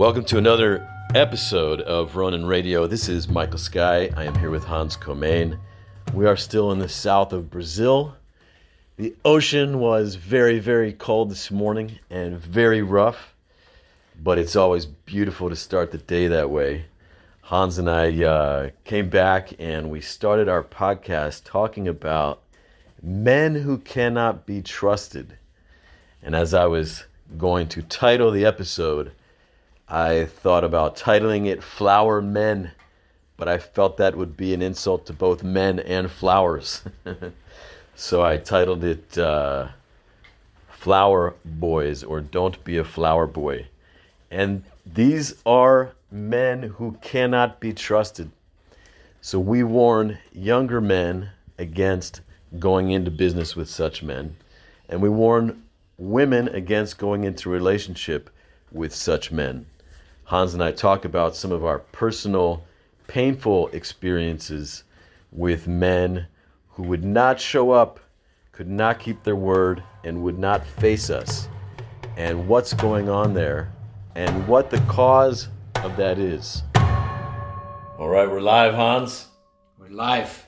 Welcome to another episode of Ronin Radio. This is Michael Sky. I am here with Hans Comain. We are still in the south of Brazil. The ocean was very, very cold this morning and very rough, but it's always beautiful to start the day that way. Hans and I uh, came back and we started our podcast talking about men who cannot be trusted. And as I was going to title the episode, I thought about titling it Flower Men, but I felt that would be an insult to both men and flowers. so I titled it uh, Flower Boys or Don't Be a Flower Boy. And these are men who cannot be trusted. So we warn younger men against going into business with such men. And we warn women against going into relationship with such men. Hans and I talk about some of our personal, painful experiences with men who would not show up, could not keep their word, and would not face us, and what's going on there, and what the cause of that is. All right, we're live, Hans. We're live.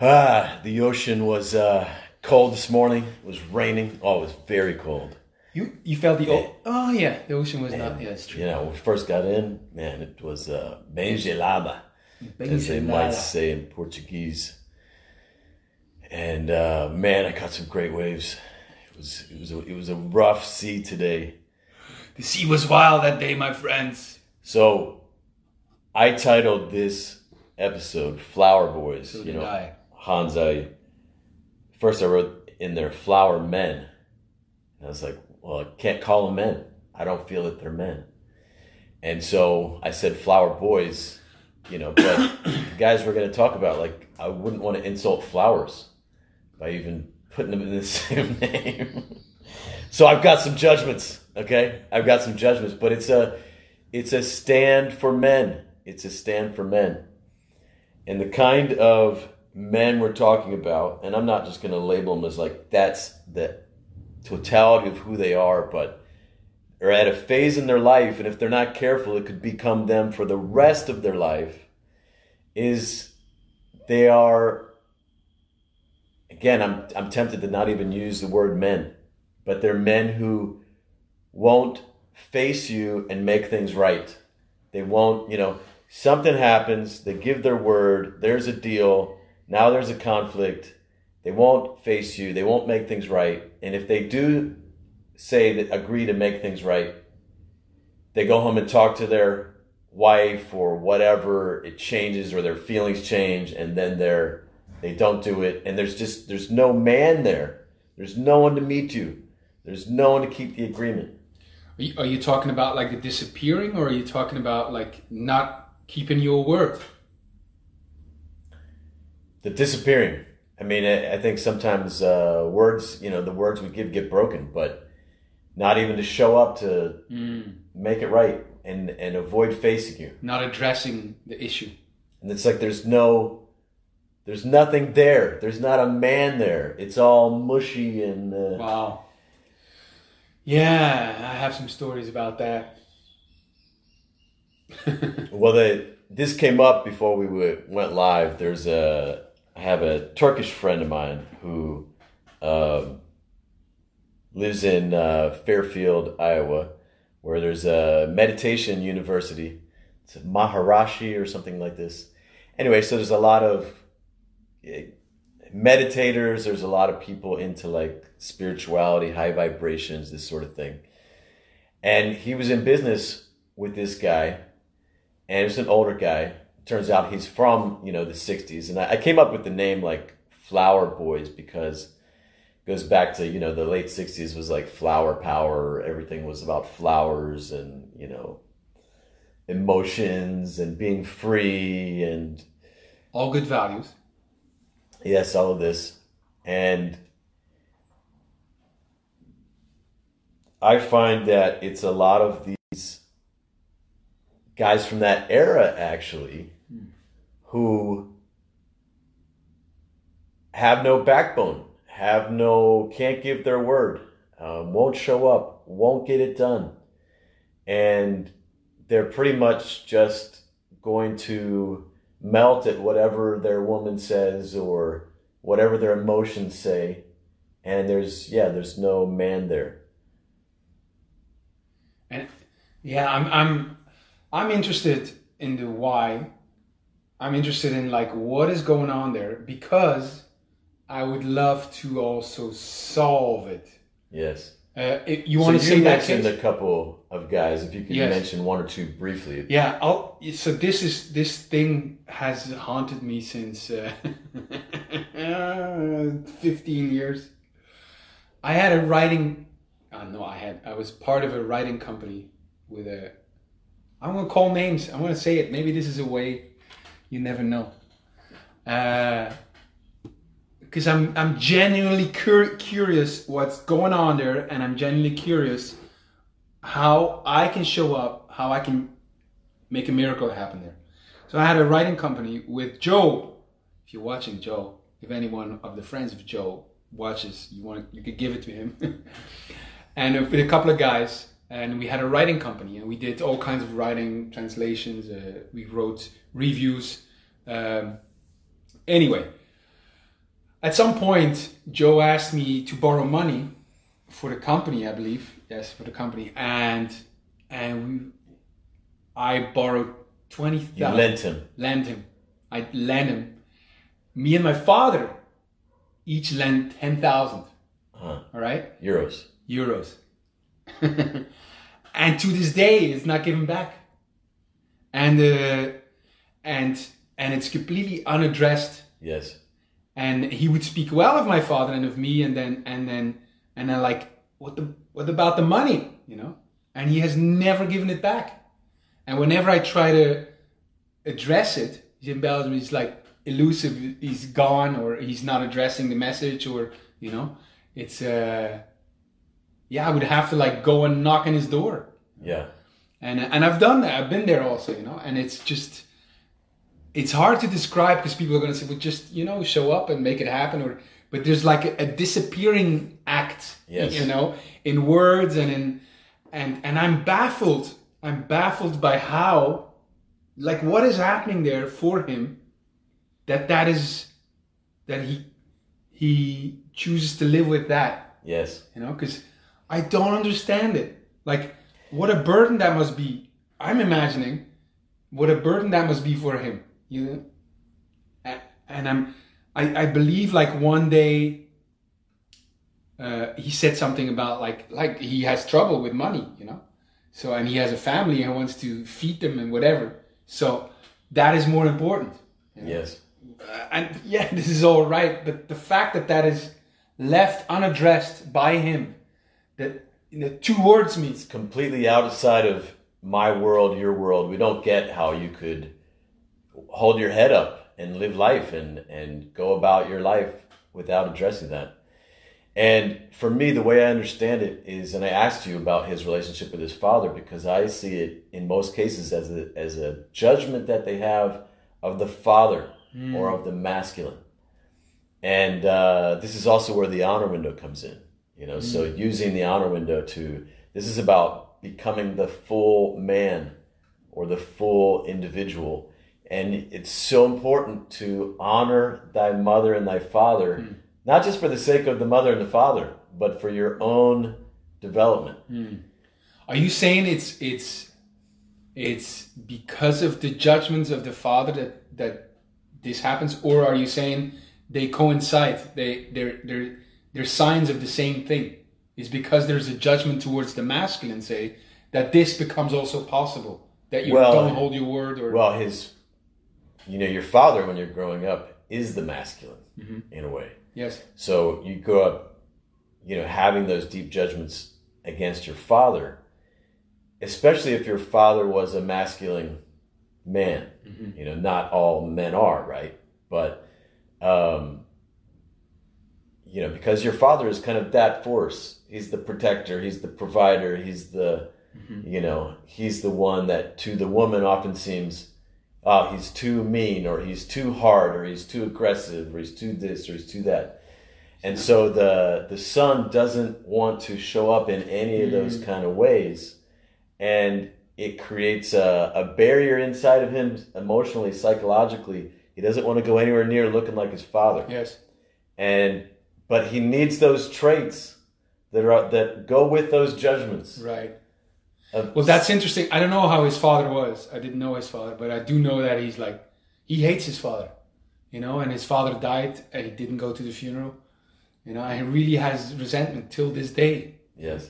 Ah, the ocean was uh, cold this morning. It was raining. Oh, it was very cold. You you felt the oh yeah the ocean was not yeah it's true. You know, when we first got in, man, it was uh, bem gelada, as they might say in Portuguese. And uh, man, I caught some great waves. It was it was a, it was a rough sea today. The sea was wild that day, my friends. So, I titled this episode "Flower Boys." So you know, I. Hans, I first I wrote in there "Flower Men," and I was like, well, I can't call them men. I don't feel that they're men. And so I said flower boys, you know, but guys we're going to talk about, like, I wouldn't want to insult flowers by even putting them in the same name. so I've got some judgments, okay? I've got some judgments, but it's a it's a stand for men. It's a stand for men. And the kind of men we're talking about, and I'm not just going to label them as like that's the totality of who they are, but are at a phase in their life, and if they're not careful, it could become them for the rest of their life. Is they are again, I'm I'm tempted to not even use the word men, but they're men who won't face you and make things right. They won't, you know, something happens, they give their word, there's a deal, now there's a conflict, they won't face you, they won't make things right. And if they do say that agree to make things right, they go home and talk to their wife or whatever, it changes or their feelings change and then they're they don't do it and there's just there's no man there. There's no one to meet you. There's no one to keep the agreement. Are you, are you talking about like the disappearing, or are you talking about like not keeping your word? The disappearing. I mean, I, I think sometimes uh, words, you know, the words we give get broken, but not even to show up to Mm. make it right and and avoid facing you. Not addressing the issue. And it's like there's no, there's nothing there. There's not a man there. It's all mushy and uh, Wow. Yeah, I have some stories about that. well. The this came up before we went live. There's a I have a Turkish friend of mine who um, lives in uh, Fairfield, Iowa, where there's a meditation university. It's Maharishi or something like this. Anyway, so there's a lot of eh, meditators. There's a lot of people into like spirituality, high vibrations, this sort of thing. And he was in business with this guy, and it's an older guy. Turns out he's from you know the '60s, and I, I came up with the name like Flower Boys because it goes back to you know the late '60s was like flower power. Everything was about flowers and you know emotions and being free and All good values. yes, all of this. And I find that it's a lot of these guys from that era actually who have no backbone, have no, can't give their word, um, won't show up, won't get it done. And they're pretty much just going to melt at whatever their woman says or whatever their emotions say and there's yeah there's no man there And yeah, I'm I'm I'm interested in the why. I'm interested in like what is going on there because I would love to also solve it. yes Uh, it- you want you to say that? mentioned a couple of guys if you could Yes. mention one or two briefly Yeah, I'll, so this is this thing has haunted me since uh, 15 years. I had a writing uh, no, I had I was part of a writing company with a I'm going to call names. I'm going to say it. Maybe this is a way you never know. Uh because I'm I'm genuinely cur- curious what's going on there and I'm genuinely curious how I can show up, how I can make a miracle happen there. So I had a writing company with Joe. If you're watching Joe, if anyone of the friends of Joe watches, you want you could give it to him. and with a couple of guys, and we had a writing company, and we did all kinds of writing, translations. Uh, we wrote reviews. Um, anyway, at some point, Joe asked me to borrow money for the company, I believe. Yes, for the company, and and we, I borrowed twenty you lent him lend him. I lent him. Me and my father each lent ten thousand. huh. All right, euros euros. and to this day, it's not given back. And uh, and and it's completely unaddressed. Yes. And he would speak well of my father and of me and then and then and then like what the what about the money you know? And he has never given it back. And whenever i try to address it Jim belgium he's like elusive he's gone or he's not addressing the message or you know? It's uh yeah i would have to like go and knock on his door yeah and and I've done that. I've been there also, you know. And it's just, it's hard to describe because people are going to say, "Well, just you know, show up and make it happen." Or, but there's like a, a disappearing act, Yes. you know, in words and in, and and I'm baffled. I'm baffled by how, like, what is happening there for him, that that is, that he, he chooses to live with that yes you know because i don't understand it. Like what a burden that must be. I'm imagining what a burden that must be for him you know? And i'm i, I believe like one day uh, he said something about like like he has trouble with money you know? So and he has a family and wants to feed them and whatever. So that is more important. You know? yes. Uh, and yeah, this is all right, but the fact that that is left unaddressed by him, that you know, two words means completely outside of my world, your world. We don't get how you could hold your head up and live life and, and go about your life without addressing that. And for me, the way I understand it is, and I asked you about his relationship with his father because I see it in most cases as a, as a judgment that they have of the father or of the masculine. And uh, this is also where the honor window comes in. You know, so mm-hmm. using the honor window to this is about becoming the full man or the full individual. And it's so important to honor thy mother and thy father, mm. not just for the sake of the mother and the father, but for your own development. Mm. Are you saying it's it's it's because of the judgments of the father that that this happens, or are you saying they coincide? They they're they're they're signs of the same thing. Is because there's a judgment towards the masculine, say that this becomes also possible that you Well, don't hold your word, or Well, his, you know, your father when you're growing up is the masculine in a way. yes, So you grow up, you know, having those deep judgments against your father, especially if your father was a masculine man. You know, not all men are, right? But, um, you know, because your father is kind of that force. He's the protector. He's the provider. He's the, mm-hmm. you know, he's the one that to the woman often seems, oh, he's too mean or he's too hard or he's too aggressive or he's too this or he's too that. And so the the son doesn't want to show up in any of those mm. kind of ways. And it creates a, a barrier inside of him emotionally, psychologically. He doesn't want to go anywhere near looking like his father. Yes. And but he needs those traits that are that go with those judgments. Right. of- Well, that's interesting. I don't know how his father was. I didn't know his father, but I do know that he's like he hates his father, you know, and his father died and he didn't go to the funeral, you know, and he really has resentment till this day. yes.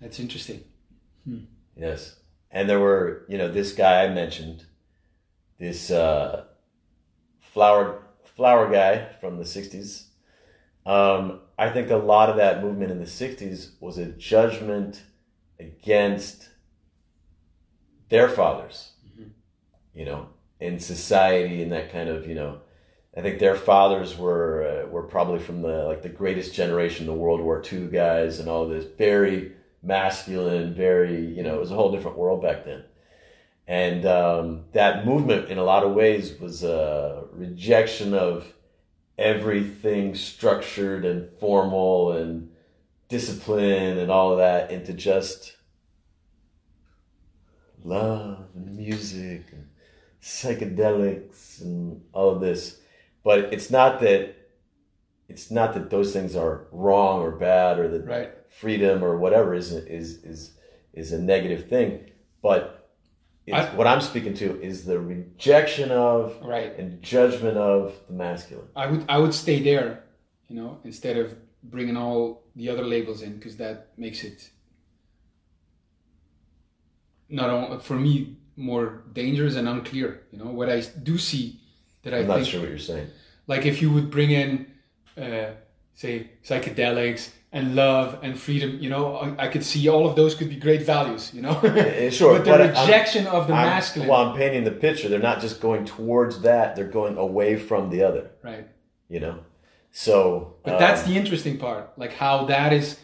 That's interesting. Yes. And there were, you know, this guy I mentioned, this uh, flower flower guy from the '60s. Um, I think a lot of that movement in the '60s was a judgment against their fathers. You know, in society and that kind of, you know, I think their fathers were uh, were probably from the like the greatest generation, the World War II guys, and all this very masculine, very you know, it was a whole different world back then. And um, that movement, in a lot of ways, was a rejection of everything structured and formal and discipline and all of that into just love and music and psychedelics and all of this. But it's not that it's not that those things are wrong or bad or that Right. freedom or whatever is is is is a negative thing. But I- what I'm speaking to is the rejection of Right. and judgment of the masculine. I would I would stay there, you know, instead of bringing all the other labels in because that makes it not only for me more dangerous and unclear. You know, what I do see that I I'm not think sure what you're saying. like if you would bring in uh, say psychedelics and love and freedom you know? I, I could see all of those could be great values you know? Eh, sure, but the but I'm- rejection of the I'm- masculine. Well, I'm painting the picture. They're not just going towards that; they're going away from the other. right. You know, so. but that's um, the interesting part like how that is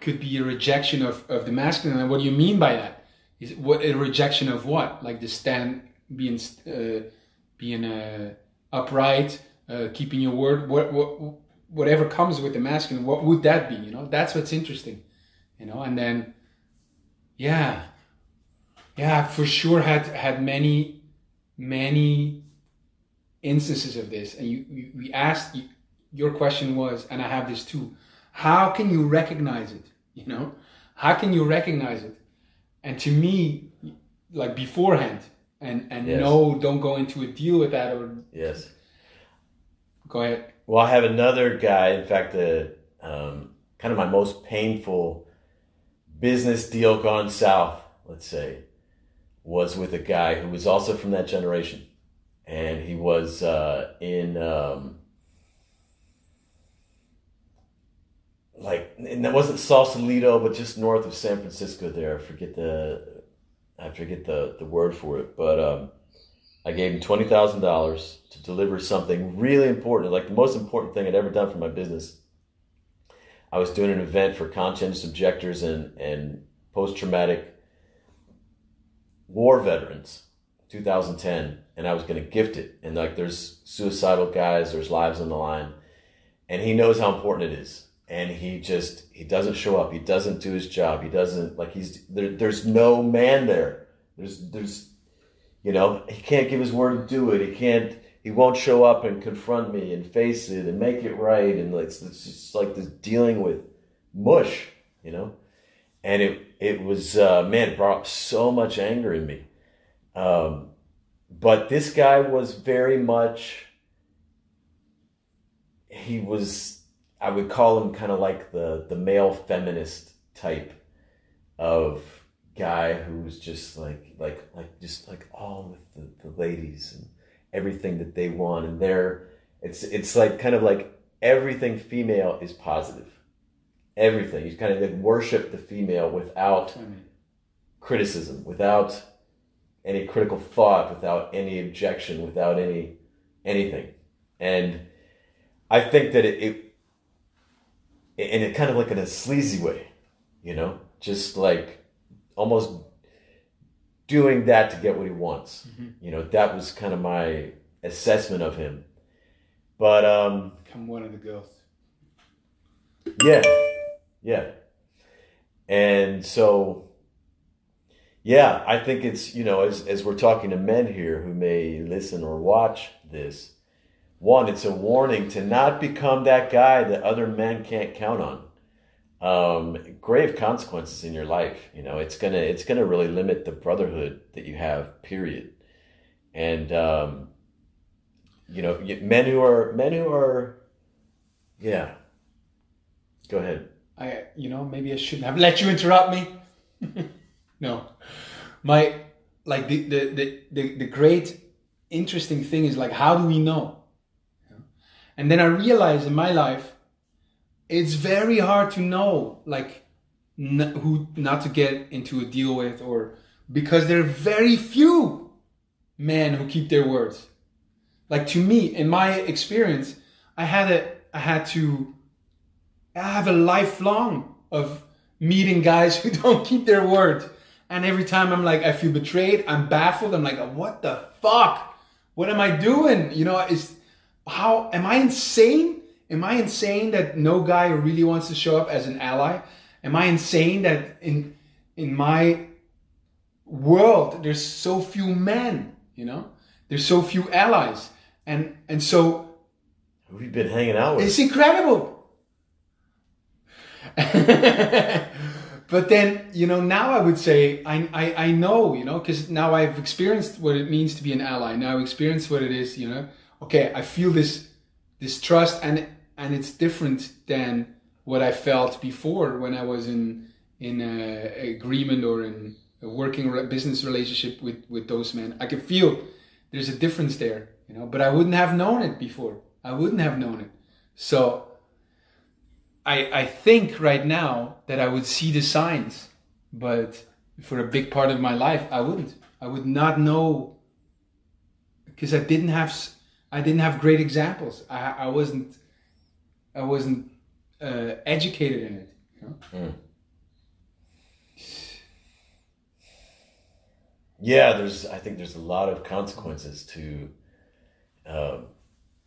could be a rejection of, of the masculine. And what do you mean by that? Is what a rejection of what? Like the stand being uh, being uh, upright uh, keeping your word? What, what whatever comes with the masculine what would that be you know? That's what's interesting you know? And then yeah. Yeah for sure had had many many instances of this. And you, you we asked you, your question was and i have this too how can you recognize it you know? How can you recognize it? And to me like beforehand and and Yes. no don't go into a deal with that or yes. go ahead Well, I have another guy. In fact, the um, kind of my most painful business deal gone south, let's say, was with a guy who was also from that generation, and he was uh, in um, like and that wasn't Sausalito, but just north of San Francisco. There, I forget the I forget the the word for it, but. Um, I gave him twenty thousand dollars to deliver something really important, like the most important thing I'd ever done for my business. I was doing an event for conscientious objectors and and post traumatic war veterans, 2010, and I was going to gift it. And like, there's suicidal guys, there's lives on the line, and he knows how important it is. And he just he doesn't show up. He doesn't do his job. He doesn't like he's there. There's no man there. There's there's you know, he can't give his word to do it. He can't. He won't show up and confront me and face it and make it right. And it's, it's just like this dealing with mush, you know. And it it was uh, man it brought so much anger in me. Um, but this guy was very much. He was. I would call him kind of like the the male feminist type of guy who's just like like like just like all with the, the ladies and everything that they want. And they're it's it's like kind of like everything female is positive. Everything. You kind of like worship the female without criticism without any critical thought without any objection without any anything. And i think that it, it and it kind of like in a sleazy way you know? Just like almost doing that to get what he wants. You know that was kind of my assessment of him. But um come one of the girls yeah, yeah. And so, Yeah, I think it's, you know, as, as we're talking to men here who may listen or watch this, one, it's a warning to not become that guy that other men can't count on. Um, grave consequences in your life. You know, it's gonna it's gonna really limit the brotherhood that you have. Period. And um, you know, men who are men who are, yeah. Go ahead. I, you know, maybe I shouldn't have let you interrupt me. no, my like the, the the the the great interesting thing is like how do we know? And then I realized in my life, it's very hard to know like n- who not to get into a deal with or because there are very few men who keep their words. Like to me, in my experience, I had a I had to I have a lifelong of meeting guys who don't keep their word. And every time I'm like, I feel betrayed, I'm baffled, I'm like, what the fuck? What am I doing? You know, is how am I insane? Am I insane that no guy really wants to show up as an ally? Am I insane that in in my world there's so few men, you know? There's so few allies. And and so we've been hanging out with? It's incredible. but then, you know, now I would say I I, I know, you know, because now I've experienced what it means to be an ally. Now I've experienced what it is, you know, okay, I feel this this trust and and it's different than what I felt before when I was in in a agreement or in a working business relationship with with those men. I could feel there's a difference there, you know, but I wouldn't have known it before. I wouldn't have known it. So I I think right now that I would see the signs, but for a big part of my life I wouldn't. I would not know because I didn't have I didn't have great examples. I, I wasn't I wasn't uh, educated in it. You know? mm. Yeah, there's. I think there's a lot of consequences to um,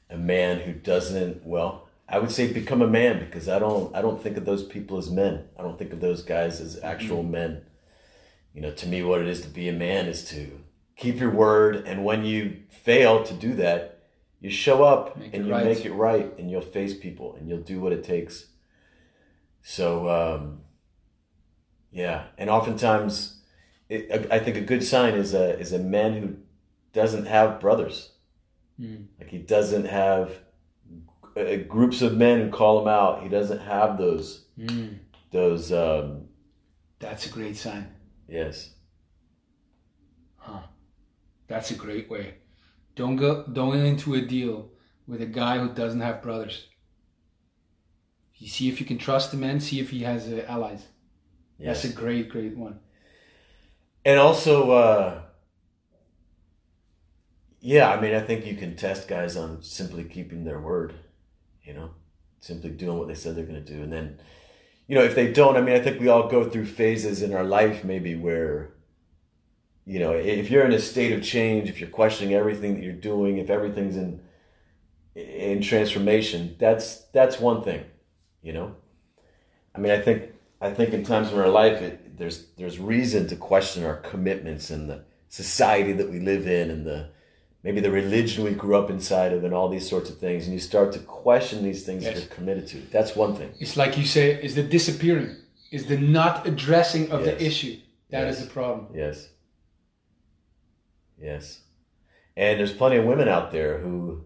a man who doesn't. Well, I would say become a man because I don't. I don't think of those people as men. I don't think of those guys as actual mm-hmm. men. You know, to me, what it is to be a man is to keep your word, and when you fail to do that, you show up make and you right. make it right and you'll face people and you'll do what it takes. So, um, yeah. And oftentimes, it, I think a good sign is a, is a man who doesn't have brothers. Mm. Like he doesn't have uh, groups of men who call him out. He doesn't have those, mm. those, um, that's a great sign. Yes. Huh. That's a great way. Don't go don't go into a deal with a guy who doesn't have brothers. You see if you can trust the man. See if he has uh, allies. Yes. That's a great, great one. And also, uh, yeah, I mean, I think you can test guys on simply keeping their word. You know, simply doing what they said they're going to do, and then, you know, if they don't, I mean, I think we all go through phases in our life maybe where you know, if you're in a state of change, if you're questioning everything that you're doing, if everything's in in transformation, that's that's one thing, you know. I mean, I think I think in times in our life, it, there's there's reason to question our commitments and the society that we live in and the maybe the religion we grew up inside of and all these sorts of things, and you start to question these things yes. that you're committed to. That's one thing. It's like you say, is the disappearing, is the not addressing of yes. the issue. That yes. is the problem. Yes. Yes. And there's plenty of women out there who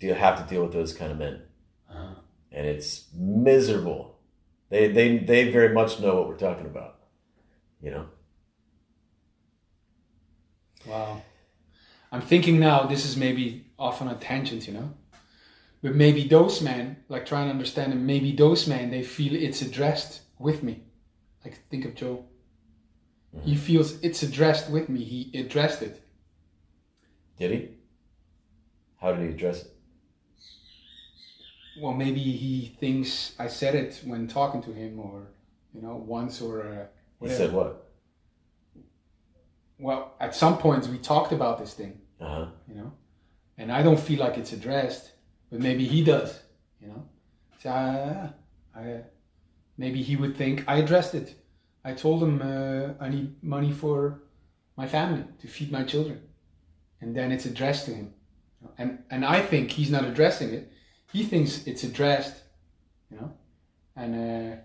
do have to deal with those kind of men. Uh-huh. And it's miserable. They, they, they very much know what we're talking about, you know? Wow. I'm thinking now, this is maybe off on a tangent, you know? But maybe those men, like trying to understand them, maybe those men, they feel it's addressed with me. Like think of Joe. Mm-hmm. He feels it's addressed with me. He addressed it. Did he? How did he address it? Well, maybe he thinks I said it when talking to him, or you know, once or. Uh, he said what? Well, at some points we talked about this thing. Uh-huh. You know, and I don't feel like it's addressed, but maybe he does. You know, so I, I maybe he would think I addressed it. I told him uh, I need money for my family to feed my children, and then it's addressed to him, and and I think he's not addressing it. He thinks it's addressed, you know, and. Uh,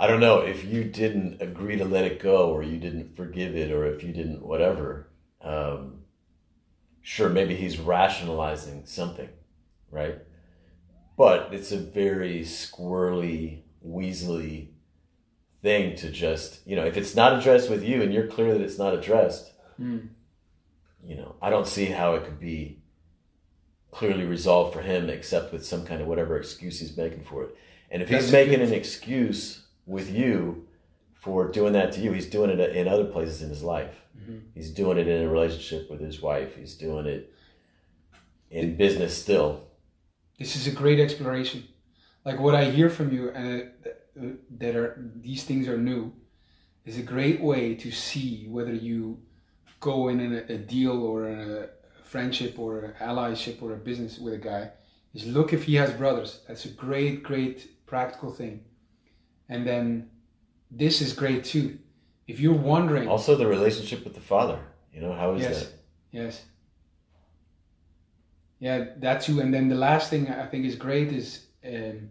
I don't know if you didn't agree to let it go, or you didn't forgive it, or if you didn't whatever. Um, sure, maybe he's rationalizing something, right? But it's a very squirrely, weaselly thing to just, you know, if it's not addressed with you and you're clear that it's not addressed, mm. you know, I don't see how it could be clearly resolved for him except with some kind of whatever excuse he's making for it. And if That's he's making an excuse with you for doing that to you, he's doing it in other places in his life. Mhm. He's doing it in a relationship with his wife. He's doing it in business still. this is a great exploration. Like what I hear from you, and uh, that are these things are new, is a great way to see whether you go in a, a deal or a friendship or an allyship or a business with a guy. Is look if he has brothers. That's a great, great practical thing. And then this is great too. If you're wondering, Also, the relationship with the father. You know, how is Yes. that? Yes. Yeah, that too. And then the last thing I think is great is um,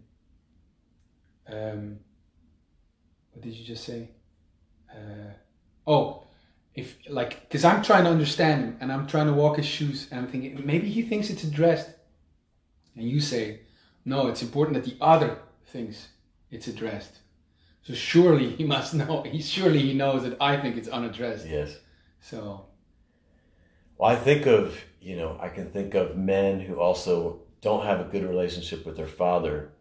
um, what did you just say? Uh, oh, if like because I'm trying to understand him and I'm trying to walk his shoes and I'm thinking maybe he thinks it's addressed, and you say no, it's important that the other thinks it's addressed. So surely he must know. He surely he knows that I think it's unaddressed. Yes. So Well, I think of, you know, I can think of men who also don't have a good relationship with their father,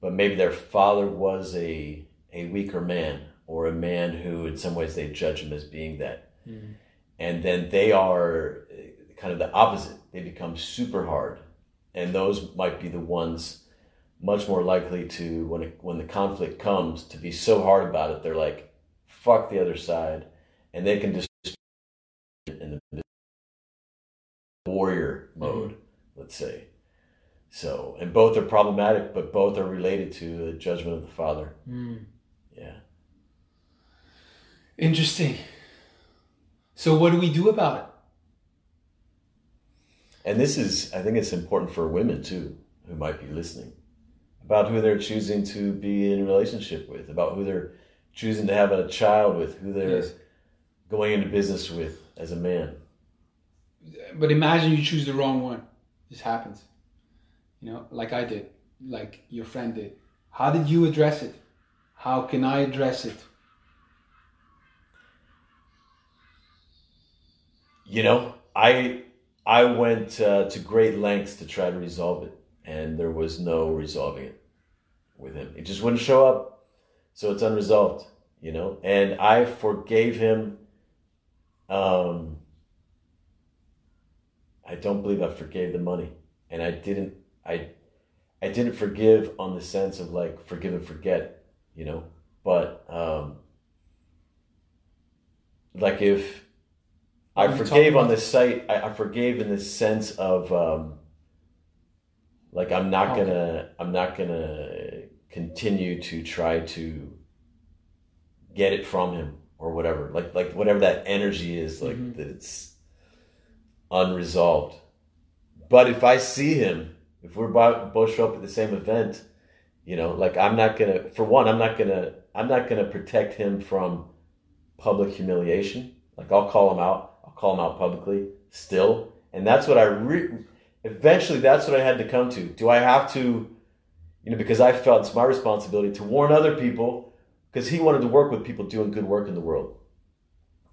but maybe their father was a, a weaker man or a man who, in some ways, they judge him as being that. Mhm. And then they are uh, kind of the opposite. They become super hard. And those might be the ones much more likely to, when, it, when the conflict comes, to be so hard about it, they're like, fuck the other side. And they can just in the warrior mode, let's say. So, and both are problematic, but both are related to the judgment of the Father. mm. Yeah. interesting. So what do we do about it? And this is, I think it's important for women too, who might be listening, about who they're choosing to be in a relationship with, about who they're choosing to have a child with, who they're Yes. going into business with as a man. But imagine you choose the wrong one. This happens. You know, like I did, like your friend did. How did you address it? How can I address it? You know, I I went uh, to great lengths to try to resolve it, and there was no resolving it with him. It just wouldn't show up, so it's unresolved. You know, and I forgave him. Um, I don't believe I forgave the money, and I didn't. I I didn't forgive on the sense of like forgive and forget, you know. But um, like if I Are forgave on this site, I, I forgave in the sense of um, like I'm not Okay. gonna I'm not gonna continue to try to get it from him or whatever. Like like whatever that energy is, like Mhm. that it's unresolved. But if I see him, if we're bo- both show up at the same event, you know, like I'm not gonna. For one, I'm not gonna. I'm not gonna protect him from public humiliation. Like I'll call him out. I'll call him out publicly still, and that's what I. Re- eventually, that's what I had to come to. Do I have to? You know, because I felt it's my responsibility to warn other people, because he wanted to work with people doing good work in the world,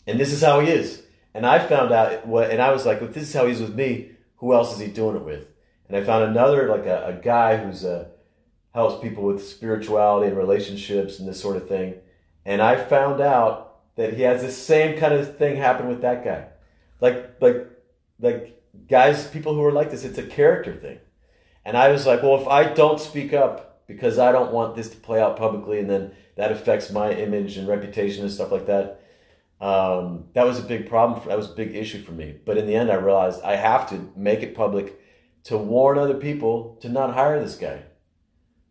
and this is how he is. And I found out what, and I was like, if this is how he's with me, who else is he doing it with? And I found another, like a, a guy who's a helps people with spirituality and relationships and this sort of thing. And I found out that he has the same kind of thing happen with that guy. Like like like guys, people who are like this, it's a character thing. And I was like, well, if I don't speak up because I don't want this to play out publicly and then that affects my image and reputation and stuff like that. Um, that was a big problem. For, that was a big issue for me. But in the end, I realized I have to make it public to warn other people to not hire this guy.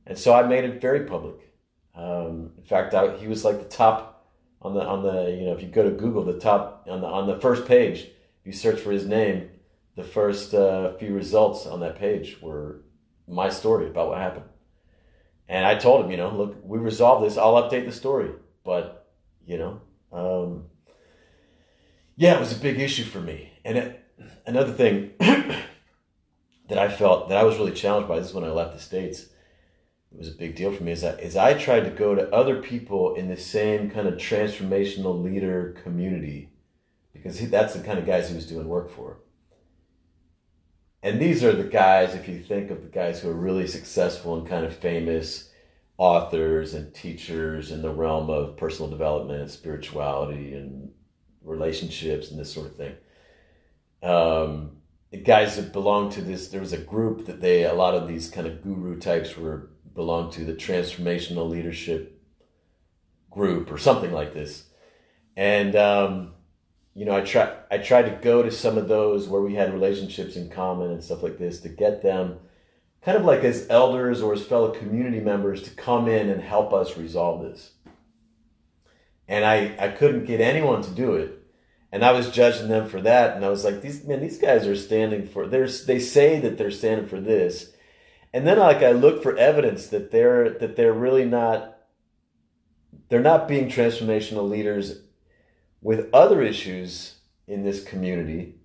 And so I made it very public. Um, in fact, I, he was like the top on the on the you know if you go to Google, the top on the on the first page, you search for his name, the first uh, few results on that page were my story about what happened. And I told him, you know, look, we resolved this. I'll update the story, but you know, um, yeah, it was a big issue for me. And it, another thing that I felt that I was really challenged by this is when I left the states. It was a big deal for me. Is that is I tried to go to other people in the same kind of transformational leader community because he, that's the kind of guys he was doing work for. And these are the guys, if you think of the guys who are really successful and kind of famous authors and teachers in the realm of personal development and spirituality and relationships and this sort of thing. Um, the guys that belonged to this, there was a group that they, a lot of these kind of guru types were belong to the transformational leadership group or something like this. And, um, you know, I try, I tried to go to some of those where we had relationships in common and stuff like this to get them kind of like as elders or as fellow community members to come in and help us resolve this. And I, I couldn't get anyone to do it and I was judging them for that, and I was like, "These man, these guys are standing for. There's they say that they're standing for this, and then like I look for evidence that they're that they're really not. They're not being transformational leaders with other issues in this community.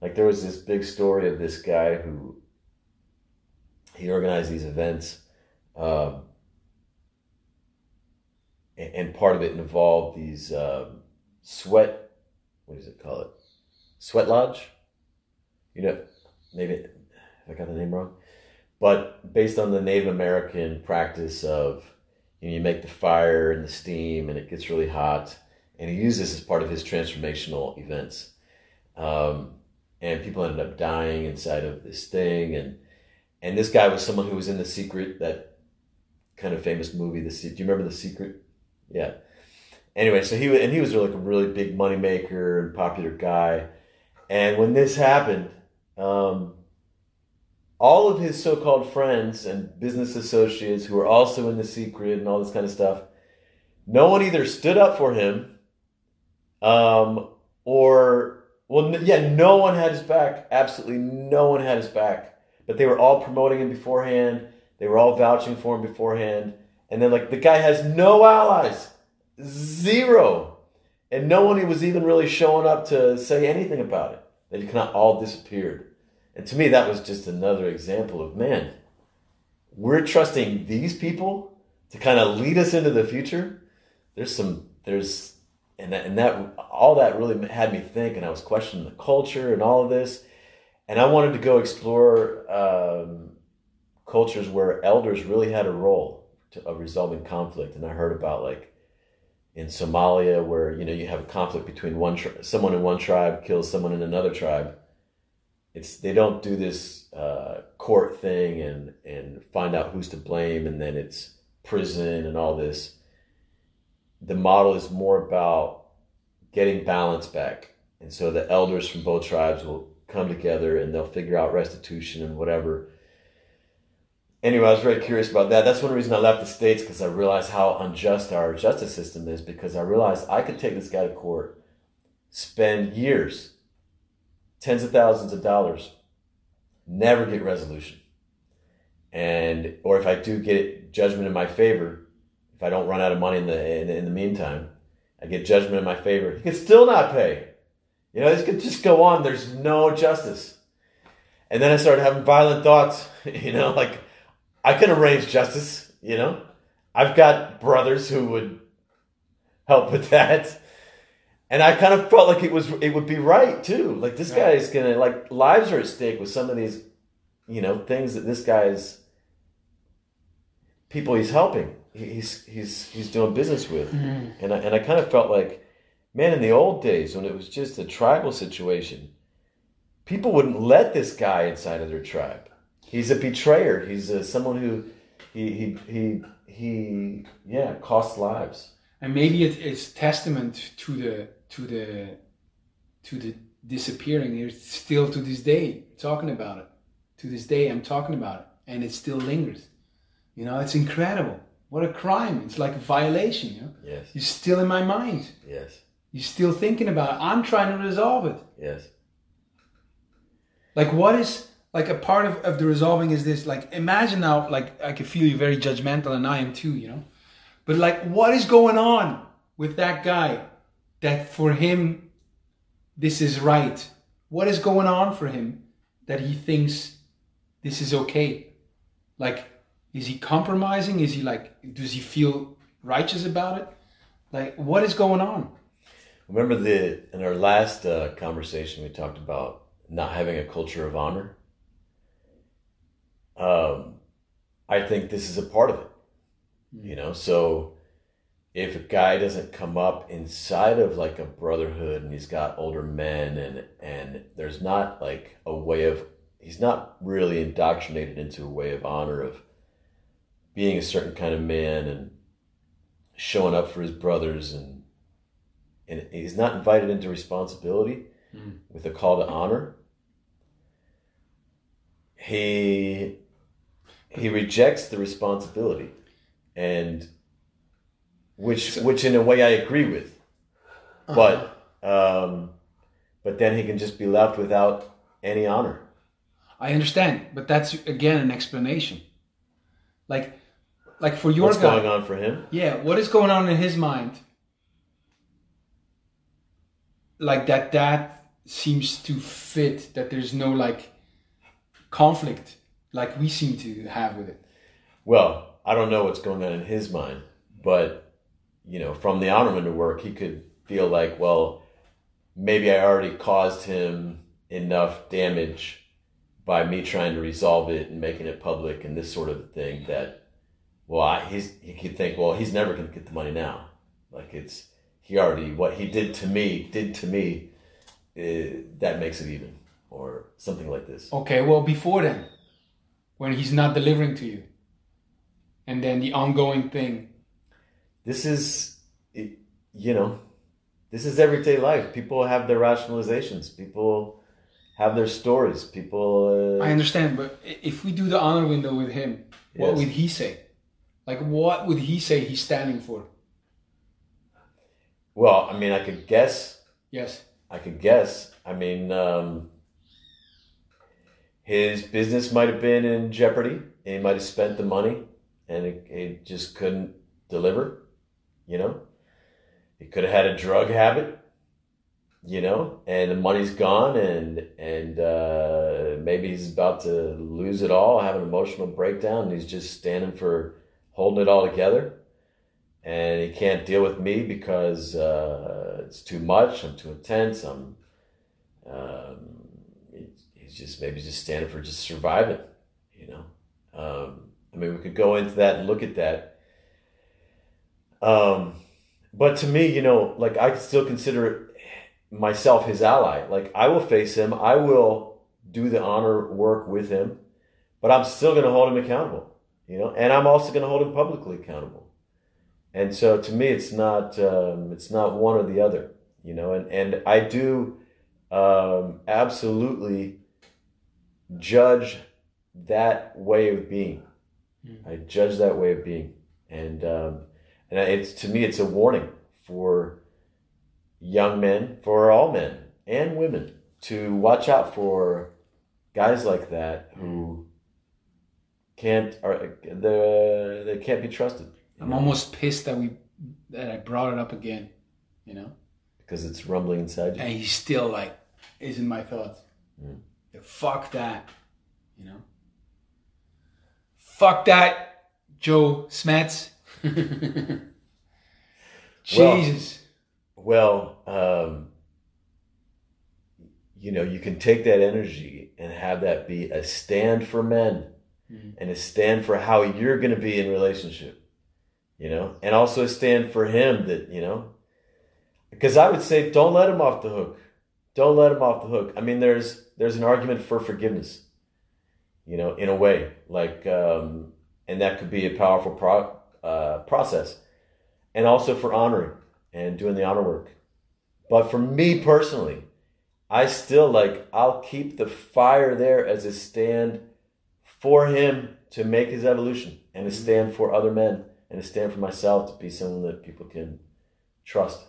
Like there was this big story of this guy who he organized these events, um, and, part of it involved these um, sweat what does it call it? Sweat Lodge. You know, maybe I got the name wrong, but based on the Native American practice of you, know, you make the fire and the steam and it gets really hot, and he used this as part of his transformational events. Um, and people ended up dying inside of this thing, and and this guy was someone who was in The Secret, that kind of famous movie. The Secret. Do you remember The Secret? Yeah anyway, so he and he was like a really big moneymaker and popular guy. And when this happened, um, all of his so-called friends and business associates who were also in the secret and all this kind of stuff, no one either stood up for him, um, or well, yeah, no one had his back. Absolutely, no one had his back. But they were all promoting him beforehand. They were all vouching for him beforehand. And then, like, the guy has no allies. Zero. And no one was even really showing up to say anything about it. They kind of all disappeared. And to me, that was just another example of man, we're trusting these people to kind of lead us into the future. There's some, there's, and that, and that, all that really had me think, and I was questioning the culture and all of this. And I wanted to go explore um, cultures where elders really had a role to, of resolving conflict. And I heard about like in Somalia where you know you have a conflict between one tri- someone in one tribe kills someone in another tribe. It's they don't do this uh, court thing and and find out who's to blame and then it's prison and all this. The model is more about getting balance back, and so the elders from both tribes will come together and they'll figure out restitution and whatever anyway, I was very curious about that. That's one reason I left the States because I realized how unjust our justice system is because I realized I could take this guy to court, spend years, tens of thousands of dollars, never get resolution. And, or if I do get judgment in my favor, if I don't run out of money in the, in, in the meantime, I get judgment in my favor, he could still not pay. You know, this could just go on. There's no justice. And then I started having violent thoughts, you know, like, I can arrange justice, you know. I've got brothers who would help with that. And I kind of felt like it was it would be right too. Like this guy is gonna like lives are at stake with some of these, you know, things that this guy's people he's helping. He's he's he's doing business with. Mm-hmm. And I and I kind of felt like, man, in the old days when it was just a tribal situation, people wouldn't let this guy inside of their tribe he's a betrayer. He's a, someone who he he he he yeah costs lives. And maybe it, it's testament to the to the to the disappearing. It's still to this day talking about it. To this day, I'm talking about it, and it still lingers. You know, it's incredible What a crime! It's like a violation. You know? Yes. You're still in my mind. Yes. You're still thinking about it. I'm trying to resolve it. Yes. Like what is like a part of, of the resolving is this like imagine now like I can feel you very judgmental and I am too, you know. But like what is going on with that guy that for him this is right? What is going on for him that he thinks this is okay? Like is he compromising? Is he like does he feel righteous about it? Like what is going on? Remember the in our last uh, conversation we talked about not having a culture of honor. Um, I think this is a part of it. You know, so if a guy doesn't come up inside of like a brotherhood and he's got older men and and there's not like a way of he's not really indoctrinated into a way of honor of being a certain kind of man and showing up for his brothers and and he's not invited into responsibility Mm. with a call to honor. He he rejects the responsibility and which which in a way I agree with but um but then he can just be left without any honor I understand, but that's again an explanation. Like like for your what's guy, going on for him Yeah, what is going on in his mind? Like that that seems to fit that there's no like conflict like we seem to have with it. Well, I don't know what's going on in his mind, but you know, from the honorman work, he could feel like, well, maybe I already caused him enough damage by me trying to resolve it and making it public and this sort of thing that, well, I, he's he could think, well, he's never going to get the money now. Like it's he already what he did to me did to me. Uh, that makes it even, or something like this. Okay, well before then, when he's not delivering to you, and then the ongoing thing. this is you know this is everyday life people have their rationalizations people have their stories people I uh, understand, but if we do the honor window with him, what would he say? Like what would he say he's standing for? well i mean i could guess Yes. i could guess i mean um, his business might have been in jeopardy and he might have spent the money and it, it just couldn't deliver you know? He could have had a drug habit you know? And the money's gone and and uh, maybe he's about to lose it all have an emotional breakdown and he's just standing for holding it all together. And he can't deal with me because uh, it's too much i'm too intense i'm um, he's just maybe just standing for just surviving you know? Um, i mean we could go into that and look at that. Um, but to me you know like i still consider myself his ally. Like i will face him. I will do the honor work with him but i'm still going to hold him accountable you know? And i'm also going to hold him publicly accountable. And so to me it's not um, it's not one or the other you know? And and i do um, absolutely judge that way of being Mm. i judge that way of being and um, and it's to me it's a warning for young men for all men and women to watch out for guys like that who can't are they they can't be trusted I'm almost pissed that we that I brought it up again, you know. because it's rumbling inside you And he's still like, is in my thoughts. Mm. Fuck that, you know. Fuck that, Joe Smets. Jesus. Well, um, you know, you can take that energy and have that be a stand for men Mhm. and a stand for how you're going to be in relationship, you know, and also a stand for him that, you know, because I would say don't let him off the hook. Don't let him off the hook. I mean, there's, there's an argument for forgiveness, you know, in a way like, um, and that could be a powerful pro, uh, process and also for honoring and doing the honor work. But for me personally, I still like I'll keep the fire there as a stand for him to make his evolution and a stand for other men and to stand for myself to be someone that people can trust.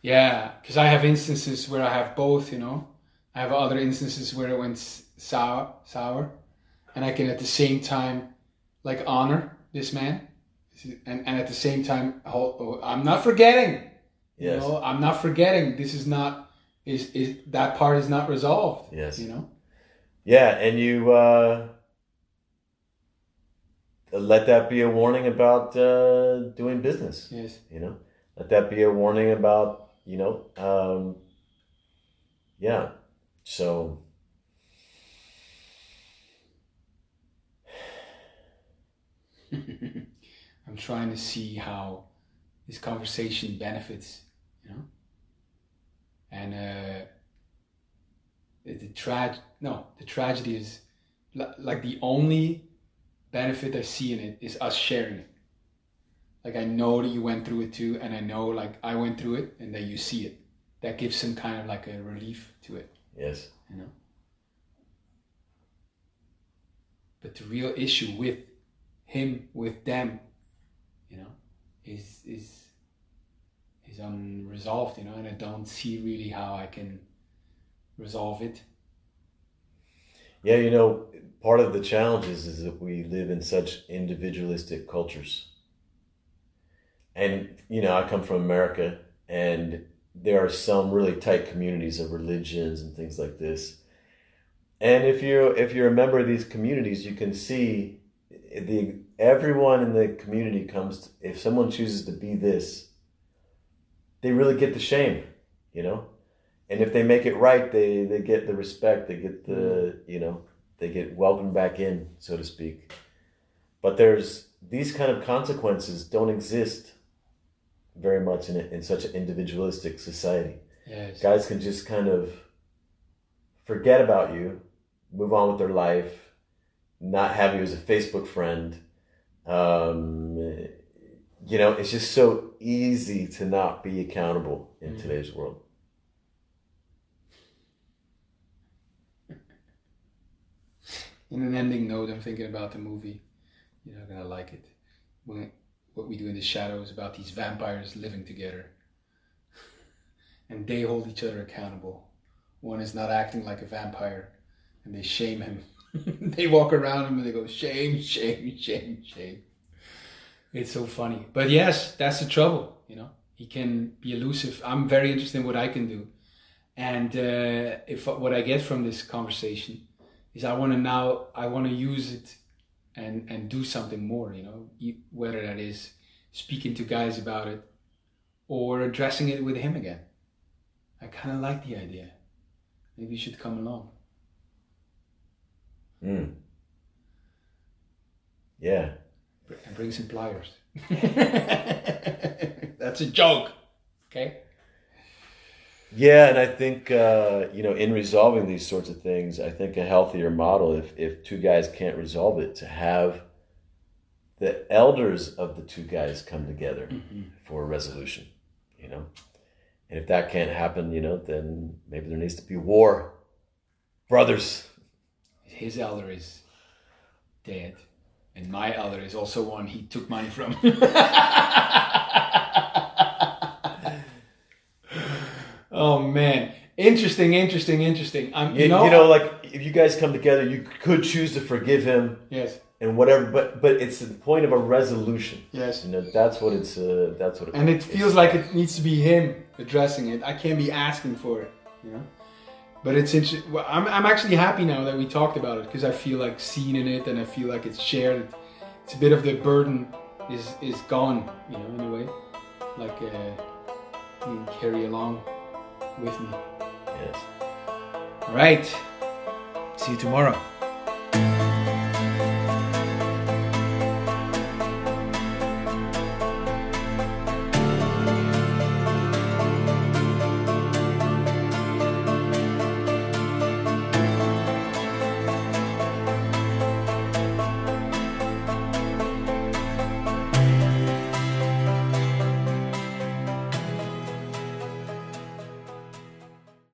Yeah, because I have instances where I have both. You know, I have other instances where it went sour, sour, and I can at the same time like honor this man, and and at the same time hold, oh, I'm not forgetting. You Yes. know, I'm not forgetting. This is not is is that part is not resolved. Yes. You know. Yeah, and you uh, let that be a warning about uh, doing business. Yes. You know, let that be a warning about you know, um, yeah. So I'm trying to see how this conversation benefits, you know. And uh, the, the trag no, the tragedy is li- like the only benefit I see in it is us sharing it. Like I know that you went through it too, and I know like I went through it, and that you see it. That gives some kind of like a relief to it, yes, you know. But the real issue with him, with them, you know, is is is unresolved, you know, and I don't see really how I can resolve it. yeah. You know, part of the challenges is that we live in such individualistic cultures. And you know, I come from America, and there are some really tight communities of religions and things like this. And if you if you're a member of these communities, you can see the everyone in the community comes. if someone chooses to be this, they really get the shame, you know. And if they make it right, they they get the respect. They get the you know they get welcomed back in, so to speak. But there's these kind of consequences don't exist very much in a, in such an individualistic society Yes. guys can just kind of forget about you, move on with their life, not have you as a Facebook friend. Um, you know, it's just so easy to not be accountable in Mm. today's world. In an ending note, I'm thinking about the movie. You're not gonna like it. When, what we do in the shadows about these vampires living together, and they hold each other accountable. One is not acting like a vampire, and they shame him. they walk around him and they go shame, shame, shame, shame. It's so funny, but yes, that's the trouble. You know, he can be elusive. I'm very interested in what I can do, and uh, if what I get from this conversation is I want to now I want to use it and and do something more you know whether that is speaking to guys about it or addressing it with him again I kind of like the idea maybe you should come along Mm. Yeah. And bring some pliers that's a joke okay Yeah, and I think uh, you know, in resolving these sorts of things, I think a healthier model, if if two guys can't resolve it, to have the elders of the two guys come together for a resolution. You know, and if that can't happen, you know, then maybe there needs to be war, brothers. His elder is dead and my elder is also one he took money from oh man interesting interesting interesting i'm You, you know, you know, like if you guys come together, you could choose to forgive him yes and whatever, but but it's the point of a resolution. yes You know, that's what it's. Uh, that's what. It and it feels like it needs to be him addressing it i can't be asking for it you know but it's interesting I'm, I'm actually happy now that we talked about it because i feel like seen in it and i feel like it's shared. It's a bit of the burden is is gone you know in a way. Like uh, you can carry along with me. Yes. all right. See you tomorrow